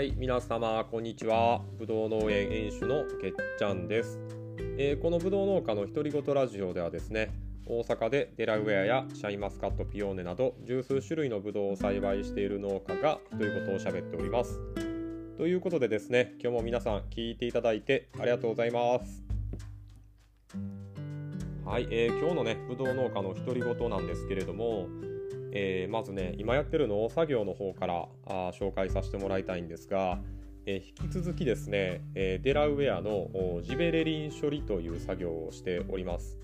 はい皆様こんにちは。ぶどう農園園主のけっちゃんです、えー、このぶどう農家の独り言ラジオではですね大阪でデラウェアやシャインマスカットピオーネなど十数種類のぶどうを栽培している農家が独り言を喋っております。ということでですね今日も皆さん聞いていただいてありがとうございます。はい、えー、今日のねぶどう農家の独り言なんですけれどもえー、まずね今やってる農作業の方からあ紹介させてもらいたいんですが、えー、引き続きですね、えー、デラウェアのジベレリン処理という作業をしております、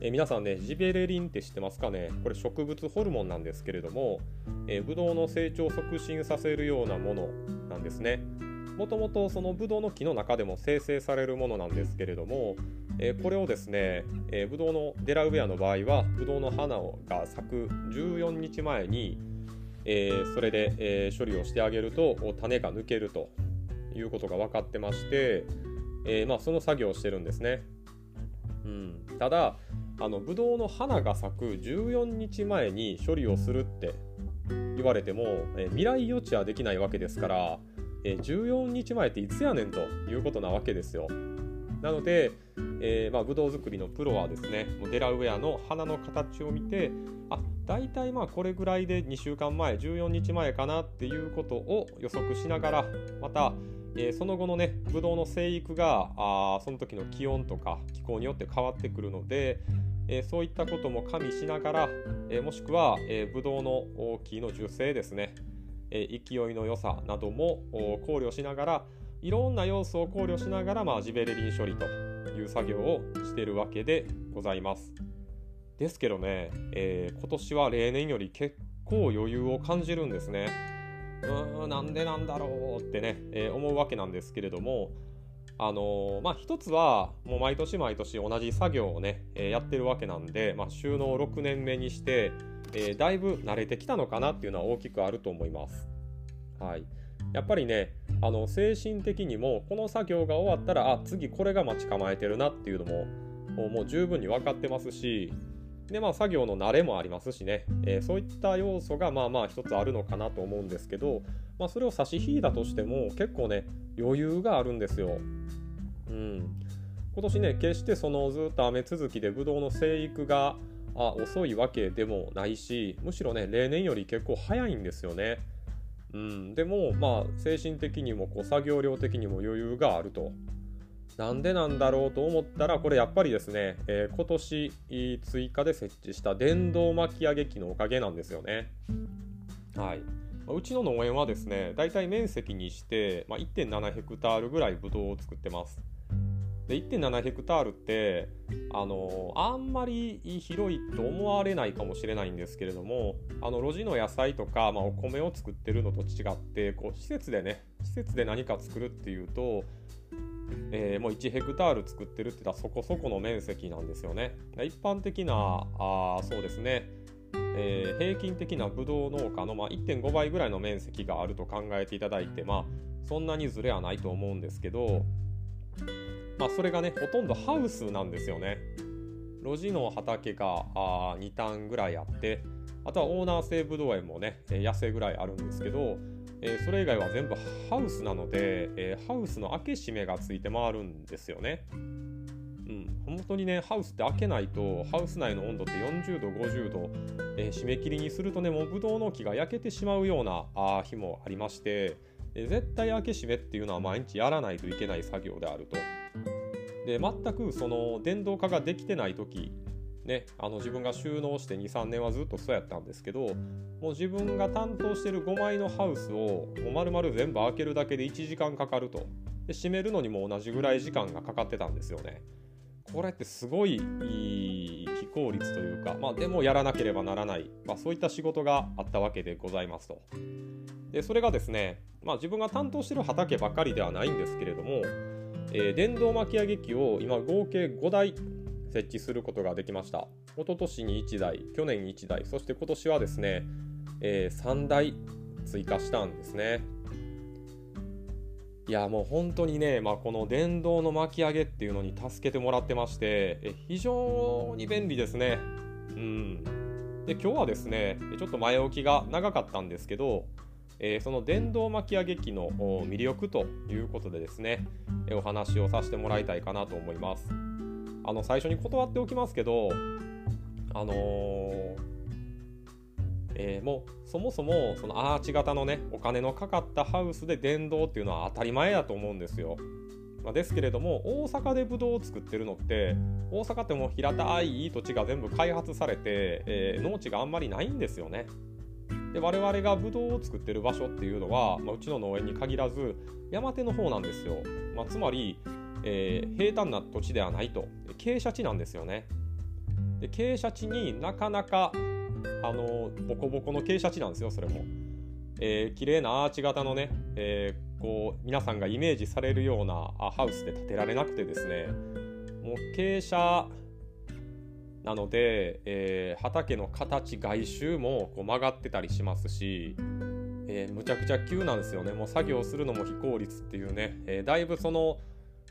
え皆さんねジベレリンって知ってますかね？これ植物ホルモンなんですけれども、えブドウの成長を促進させるようなものなんですね。もともとそのブドウの木の中でも生成されるものなんですけれども、え、これをですね、えー、ブドウのデラウェアの場合はブドウの花が咲く14日前に、えー、それで、え処理をしてあげると種が抜けるということが分かってまして、えまあ、その作業をしてるんですね。うん、ただあのブドウの花が咲く14日前に処理をするって言われても、え未来予知はできないわけですから、え14日前っていつやねんということなわけですよ。なので、えー、まあ、ブドウ作りのプロはですねデラウェアの花の形を見てあ大体まあこれぐらいで2週間前14日前かなっていうことを予測しながらまた、えー、その後のねブドウの生育があその時の気温とか気候によって変わってくるので、えー、そういったことも加味しながら、えもしくは、えブドウの木の樹勢ですね、え勢いの良さなども考慮しながらいろんな要素を考慮しながら、まあ、ジベレリン処理という作業をしているわけでございます。ですけどね、えー、今年は例年より結構余裕を感じるんですね。うーん、なんでなんだろうってね、えー、思うわけなんですけれども、あのー、まあ一つはもう毎年毎年同じ作業をね、え、やってるわけなんで、まあ、収納6年目にして、え、だいぶ慣れてきたのかなっていうのは大きくあると思います。はい、やっぱりねあの精神的にもこの作業が終わったらあ次これが待ち構えてるなっていうのももう十分に分かってますしでまあ作業の慣れもありますしね、えー、そういった要素がまあまあ一つあるのかなと思うんですけど、まあ、それを差し引いたとしても結構ね余裕があるんですよ。うん、今年ね決してそのずっと雨続きでブドウの生育があ遅いわけでもないしむしろね例年より結構早いんですよね。うん、でもまあ精神的にもこう作業量的にも余裕があると。なんでなんだろうと思ったらこれやっぱりですね、えー、今年追加で設置した電動巻き上げ機のおかげなんですよね。はい、うちの農園はですねだいたい面積にして、まあ、1.7ヘクタールぐらいブドウを作ってます。で1.7ヘクタールってあのあんまり広いと思われないかもしれないんですけれどもあの路地の野菜とか、まあ、お米を作ってるのと違ってこう施設でね施設で何か作るっていうと、えー、もう1ヘクタール作ってるって言ったらそこそこの面積なんですよね。一般的なあそうですねえー、平均的なブドウ農家の、まあ、1.5倍ぐらいの面積があると考えていただいて、まあ、そんなにずれはないと思うんですけど、まあ、それがねほとんどハウスなんですよね路地の畑があ2単ぐらいあってあとはオーナー制ブドウ園もね野生ぐらいあるんですけど、えー、それ以外は全部ハウスなので、えー、ハウスの開け閉めがついて回るんですよね。うん、本当にねハウスって開けないとハウス内の温度って40度50度、えー、締め切りにするとねもうブドウの木が焼けてしまうようなあ日もありまして、え絶対開け閉めっていうのは毎日やらないといけない作業であると。で全くその電動化ができてない時ね、あの自分が収納して23年はずっとそうやったんですけどもう自分が担当してる5枚のハウスをもう丸々全部開けるだけで1時間かかるとで閉めるのにも同じぐらい時間がかかってたんですよねこれってすごいいい非効率というか、まあ、でもやらなければならない、まあ、そういった仕事があったわけでございますとでそれがですね、まあ、自分が担当してる畑ばかりではないんですけれどもえー、電動巻き上げ機を今合計5台設置することができました。一昨年に1台、去年に1台、そして今年はですね、えー、3台追加したんですね。いやもう本当にね、まあ、この電動の巻き上げっていうのに助けてもらってましてえ非常に便利ですね。うん、で今日はですねちょっと前置きが長かったんですけどえー、その電動巻き上げ機の魅力ということでですね、お話をさせてもらいたいかなと思います。あの最初に断っておきますけど、あのー、えー、もうそもそもそのアーチ型のねお金のかかったハウスで電動っていうのは当たり前やと思うんですよ。まあ、ですけれども大阪でブドウを作ってるのって大阪ってもう平たいいい土地が全部開発されて、えー、農地があんまりないんですよね。で我々がブドウを作ってる場所っていうのは、まあ、うちの農園に限らず山手の方なんですよ。まあ、つまり、えー、平坦な土地ではないと傾斜地なんですよね。で傾斜地になかなかあのボコボコの傾斜地なんですよそれも。えー、綺麗なアーチ型のね、えー、こう皆さんがイメージされるようなハウスで建てられなくてですねもう傾斜なので、えー、畑の形外周もこう曲がってたりしますし、えー、むちゃくちゃ急なんですよねもう作業するのも非効率っていうね、えー、だいぶその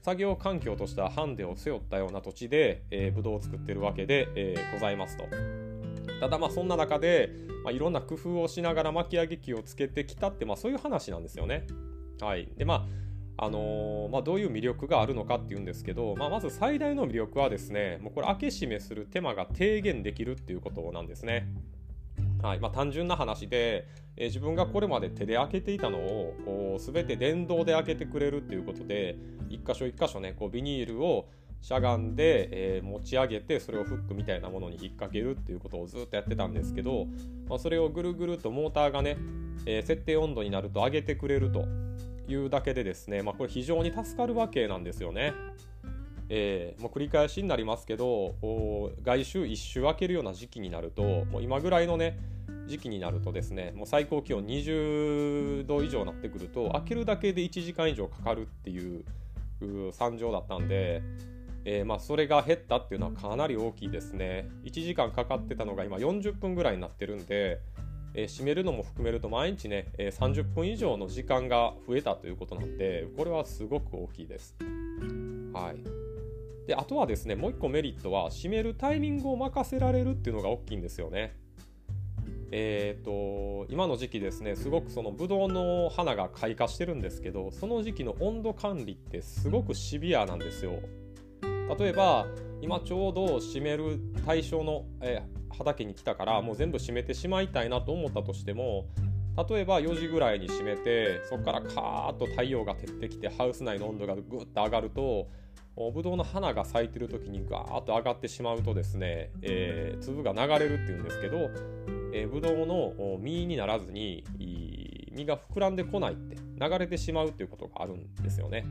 作業環境としてはハンデを背負ったような土地で、えー、ブドウを作ってるわけで、え、ございますと。ただまあそんな中で、まあ、いろんな工夫をしながら巻き上げ機をつけてきたって、まあ、そういう話なんですよね。はい、でまああのー、まあ、どういう魅力があるのかっていうんですけど、まあ、まず最大の魅力はですねもうこれ開け閉めする手間が低減できるっていうことなんですね。はいまあ、単純な話で、えー、自分がこれまで手で開けていたのをこう全て電動で開けてくれるっていうことで一箇所一箇所ねこうビニールをしゃがんで、えー、持ち上げてそれをフックみたいなものに引っ掛けるっていうことをずっとやってたんですけど、まあ、それをぐるぐるとモーターがね、えー、設定温度になると上げてくれるというだけでですね、まあ、これ非常に助かるわけなんですよね。えー、もう繰り返しになりますけど外周1周開けるような時期になるともう今ぐらいのね時期になるとですねもう最高気温20度以上になってくると開けるだけで1時間以上かかるっていう惨状だったんでえー、まあ、それが減ったっていうのはかなり大きいですね。1時間かかってたのが今40分ぐらいになってるんで、えー、閉めるのも含めると毎日ね、えー、30分以上の時間が増えたということなんで、これはすごく大きいです。はい。で、あとはですね、もう1個メリットは、閉めるタイミングを任せられるっていうのが大きいんですよね。えーと、今の時期ですねすごくそのブドウの花が開花してるんですけどその時期の温度管理ってすごくシビアなんですよ。例えば今ちょうど閉める対象の、えー、畑に来たからもう全部閉めてしまいたいなと思ったとしても例えば4時ぐらいに閉めてそこからカーッと太陽が照ってきてハウス内の温度がぐっと上がるとブドウの花が咲いてる時にガーッと上がってしまうとですね、えー、粒が流れるっていうんですけど、えー、ブドウの実にならずに実が膨らんでこないって流れてしまうっていうことがあるんですよね。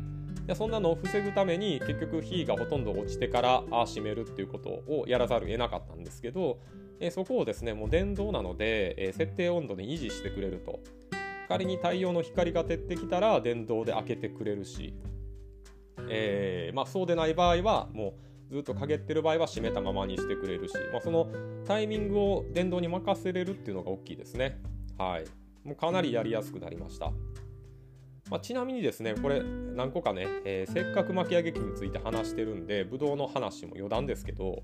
でそんなのを防ぐために結局火がほとんど落ちてから閉めるっていうことをやらざるを得なかったんですけど、えそこをですねもう電動なので、え設定温度で維持してくれると仮に太陽の光が照ってきたら電動で開けてくれるし、えー、まあ、そうでない場合はもうずっと陰ってる場合は閉めたままにしてくれるし、まあ、そのタイミングを電動に任せれるっていうのが大きいですね。はい。もうかなりやりやすくなりました。まあ、ちなみにですね、これ何個かね、えー、せっかく巻き上げ機について話してるんで、ブドウの話も余談ですけど、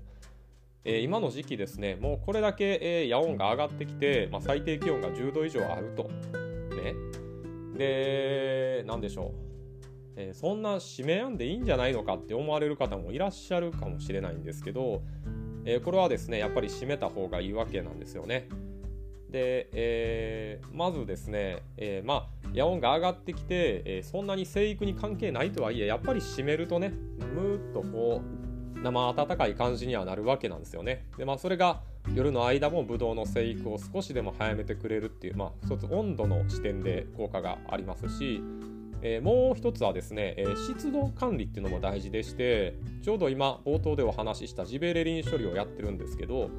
えー、今の時期ですね、もうこれだけ、えー、夜温が上がってきて、まあ、最低気温が10度以上あると。ね。で、なんでしょう。えー、そんな締めやんでいいんじゃないのかって思われる方もいらっしゃるかもしれないんですけど、えこれはですね、やっぱり締めた方がいいわけなんですよね。で、えー、まずですね、え、まあ夜温が上がってきて、えー、そんなに生育に関係ないとはいえやっぱり湿めるとねむーっとこう生暖かい感じにはなるわけなんですよね。でまあそれが夜の間もブドウの生育を少しでも早めてくれるっていうまあ一つ温度の視点で効果がありますしえー、もう一つはですね、えー、湿度管理っていうのも大事でしてちょうど今冒頭でお話ししたジベレリン処理をやってるんですけど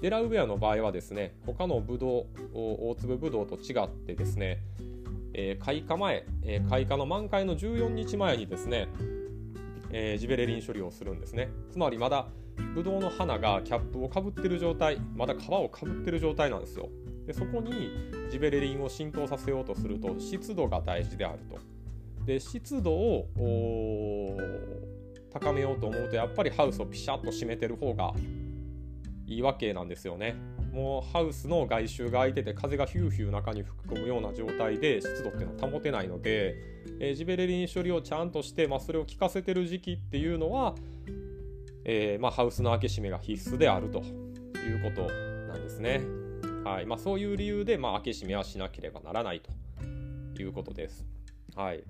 デラウェアの場合はですね、他のブドウ、大粒ブドウと違ってですね、えー、開花前、えー、開花の満開の14日前にですね、えー、ジベレリン処理をするんですね。つまりまだブドウの花がキャップをかぶってる状態、まだ皮をかぶってる状態なんですよ。でそこにジベレリンを浸透させようとすると湿度が大事であると。で湿度を高めようと思うとやっぱりハウスをピシャッと閉めてる方がいいわけなんですよね。もうハウスの外周が開いてて風がヒューヒュー中に吹き込むような状態で湿度っていうのは保てないので、えー、ジベレリン処理をちゃんとして、まあ、それを効かせてる時期っていうのは、えー、まあ、ハウスの開け閉めが必須であるということなんですね。はいまあ、そういう理由で、まあ、開け閉めはしなければならないということです。はい。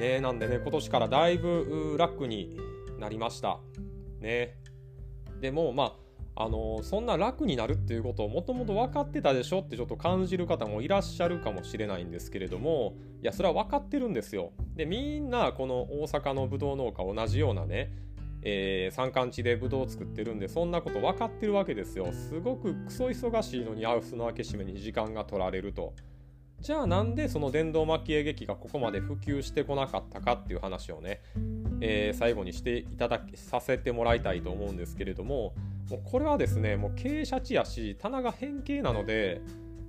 ねなんでね、今年からだいぶ楽になりました。ね。でも、まあ、あのそんな楽になるっていうことをもともと分かってたでしょってちょっと感じる方もいらっしゃるかもしれないんですけれどもいやそれは分かってるんですよ。でみんなこの大阪のぶどう農家同じようなねえー、山間地でブドウを作ってるんでそんなこと分かってるわけですよ。すごくクソ忙しいのにハウスの開け閉めに時間が取られると。じゃあなんでその電動蒔絵劇がここまで普及してこなかったかっていう話をね、えー、最後にしていただきさせてもらいたいと思うんですけれどももうこれはですねもう傾斜地やし棚が変形なので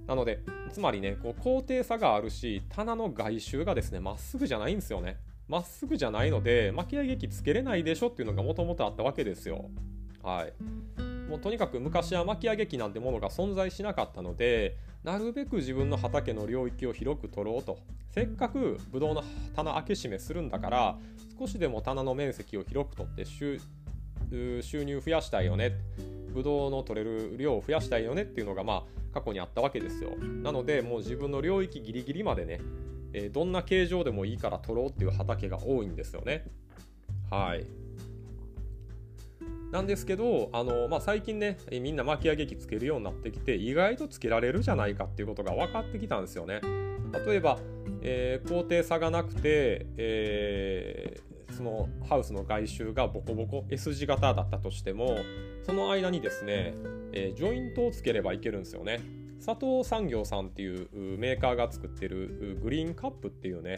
なのでつまりねこう高低差があるし棚の外周がですねまっすぐじゃないんですよねまっすぐじゃないので巻き上げ機つけれないでしょっていうのがもともとあったわけですよ。はい。もうとにかく昔は巻き上げ機なんてものが存在しなかったのでなるべく自分の畑の領域を広く取ろうとせっかくブドウの棚開け閉めするんだから少しでも棚の面積を広く取って収収入増やしたいよねブドウの取れる量を増やしたいよねっていうのがまあ過去にあったわけですよなのでもう自分の領域ギリギリまでねえー、どんな形状でもいいから取ろうっていう畑が多いんですよね。はい。なんですけど、あのまあ、最近ね、みんな巻き上げ機つけるようになってきて、意外とつけられるじゃないかっていうことが分かってきたんですよね。例えば、えー、高低差がなくて、え、そのハウスの外周がボコボコ S 字型だったとしても、その間にですね、えー、ジョイントをつければいけるんですよね。佐藤産業さんっていうメーカーが作ってるグリーンカップっていうね、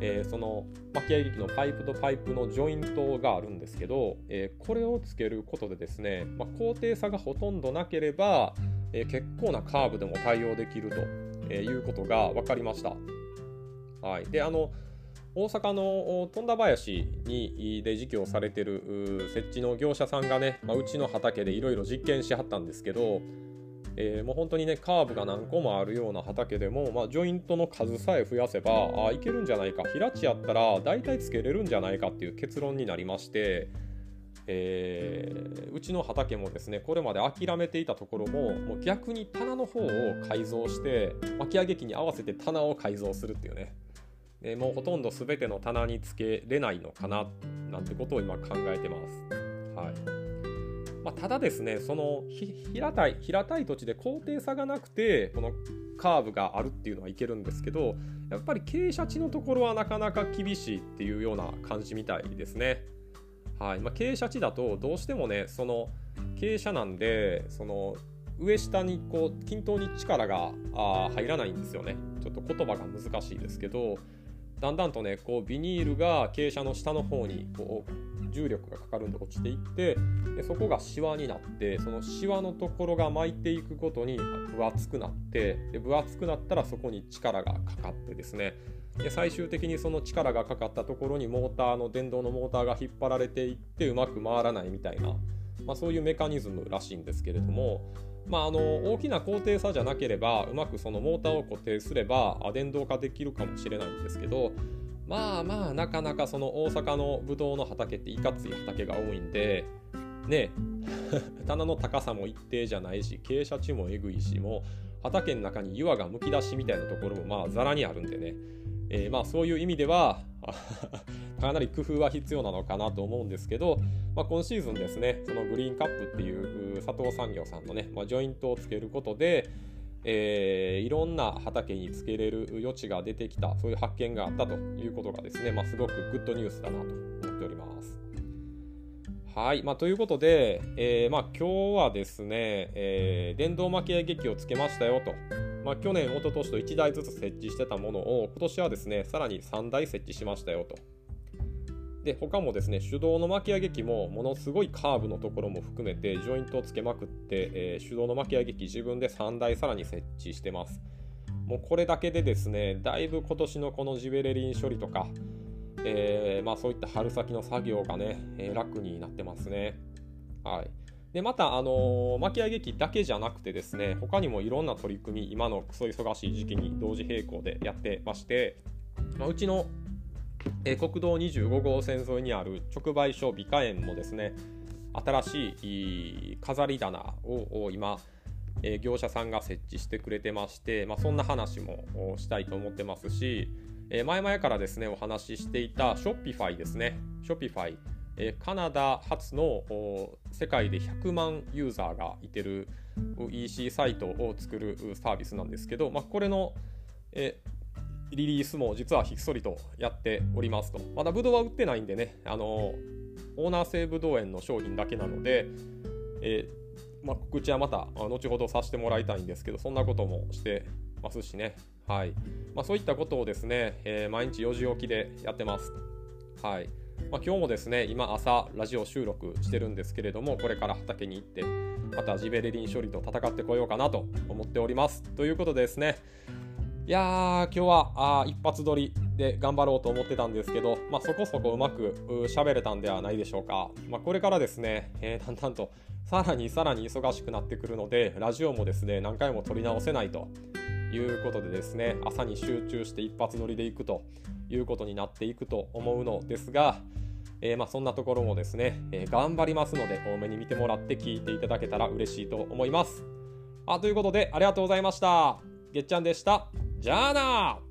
えー、その巻き上げ機のパイプとパイプのジョイントがあるんですけど、えー、これをつけることでですね、まあ、高低差がほとんどなければ、えー、結構なカーブでも対応できるということが分かりました。はい、であの大阪の富田林にで事業されてる設置の業者さんがね、まあ、うちの畑でいろいろ実験しはったんですけどえー、もう本当にねカーブが何個もあるような畑でも、まあ、ジョイントの数さえ増やせばあいけるんじゃないか平地やったら大体つけれるんじゃないかっていう結論になりまして、えー、うちの畑もですねこれまで諦めていたところももう逆に棚の方を改造して巻き上げ機に合わせて棚を改造するっていうね。でもうほとんど全ての棚につけれないのかななんてことを今考えてます。はいまあ、ただですねその平たい平たい土地で高低差がなくてこのカーブがあるっていうのはいけるんですけどやっぱり傾斜地のところはなかなか厳しいっていうような感じみたいですね。はいまあ、傾斜地だとどうしてもねその傾斜なんでその上下にこう均等に力があ入らないんですよねちょっと言葉が難しいですけどだんだんとねこうビニールが傾斜の下の方にこう重力がかかるんで落ちていってでそこがシワになってそのシワのところが巻いていくごとに分厚くなってで分厚くなったらそこに力がかかってですね。で最終的にその力がかかったところにモーターの電動のモーターが引っ張られていってうまく回らないみたいな、まあ、そういうメカニズムらしいんですけれども、まあ、あの大きな高低差じゃなければうまくそのモーターを固定すれば電動化できるかもしれないんですけどまあまあなかなかその大阪のブドウの畑っていかつい畑が多いんでね 棚の高さも一定じゃないし傾斜地もえぐいしもう畑の中に岩がむき出しみたいなところもまあざらにあるんでね、えー、まあそういう意味ではかなり工夫は必要なのかなと思うんですけど、まあ、今シーズンですねそのグリーンカップっていう佐藤産業さんのね、まあ、ジョイントをつけることでえー、いろんな畑につけれる余地が出てきたそういう発見があったということがですね、まあ、すごくグッドニュースだなと思っております。はい、まあ、ということで、えー、まあ、今日はですね、えー、電動巻き上げ機をつけましたよと。まあ、去年、一昨年と1台ずつ設置してたものを今年はですね、さらに3台設置しましたよと。で他もですね手動の巻き上げ機もものすごいカーブのところも含めてジョイントをつけまくって、えー、手動の巻き上げ機自分で3台さらに設置してます。もうこれだけでですねだいぶ今年のこのジベレリン処理とか、えー、まあ、そういった春先の作業がね、えー、楽になってますね。はい。でまた、あの、巻き上げ機だけじゃなくてですね他にもいろんな取り組み今のクソ忙しい時期に同時並行でやってまして、まあ、うちの、え、国道25号線沿いにある直売所美化園もですね新しい飾り棚を今、え、業者さんが設置してくれてまして、まあ、そんな話もしたいと思ってますし、え、前々からですねお話ししていた Shopify ですね。Shopify えカナダ初の世界で100万ユーザーがいてる EC サイトを作るサービスなんですけど、まあ、これの、リリースも実はひっそりとやっておりますと。まだブドウは売ってないんでね、あのオーナー制ブドウ園の商品だけなので、えー、まあ、告知はまた後ほどさせてもらいたいんですけど、そんなこともしてますしね。はい。まあ、そういったことをですね、えー、毎日4時起きでやってます。はい。まあ、今日もですね今朝ラジオ収録してるんですけれどもこれから畑に行ってまたジベレリン処理と戦ってこようかなと思っておりますということでですねいやー今日はあ一発撮りで頑張ろうと思ってたんですけど、まあ、そこそこうまく喋れたんではないでしょうか、まあ、これからですね、えー、だんだんとさらにさらに忙しくなってくるのでラジオもですね何回も撮り直せないということでですね朝に集中して一発撮りでいくということになっていくと思うのですが、えー、まあそんなところもですね、えー、頑張りますので多めに見てもらって聞いていただけたら嬉しいと思います。あということでありがとうございました。げっちゃんでした。じゃあな。